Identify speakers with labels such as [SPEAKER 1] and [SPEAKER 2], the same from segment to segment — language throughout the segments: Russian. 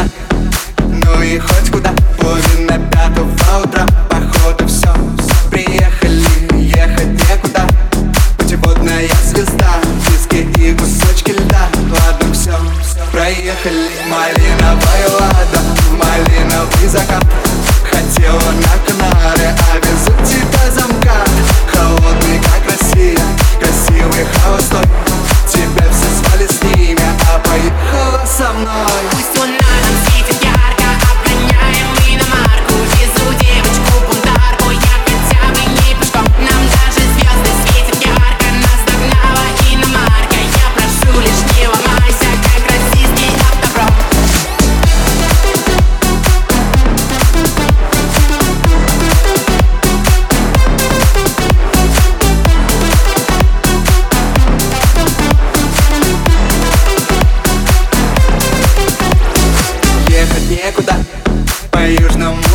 [SPEAKER 1] некуда Ну и хоть куда? Половина пятого утра Походу все Приехали, ехать некуда. Путеводная звезда Диски и кусочки льда. Ладно, все, проехали. Малиновая лада Малиновый закат. Хотела на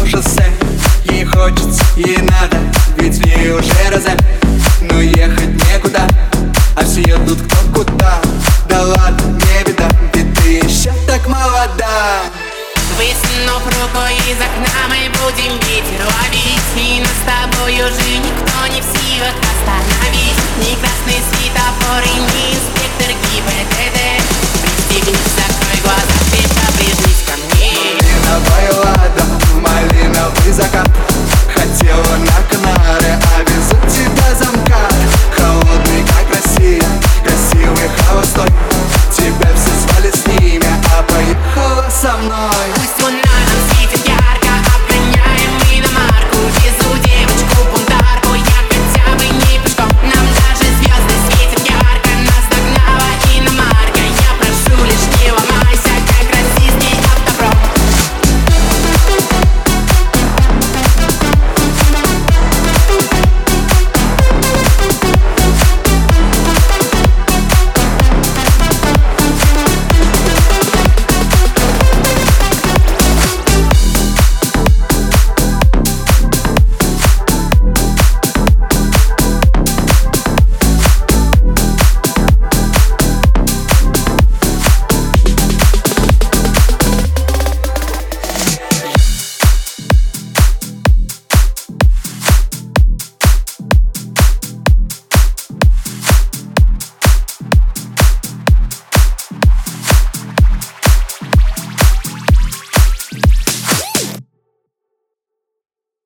[SPEAKER 1] шоссе Ей хочется, ей надо, ведь в ней уже розе. Но ехать некуда, а все едут кто куда. Да ладно, не беда, ведь ты еще так молода.
[SPEAKER 2] Высунув руку из окна мы будем ветер ловить И нас с тобой уже никто не в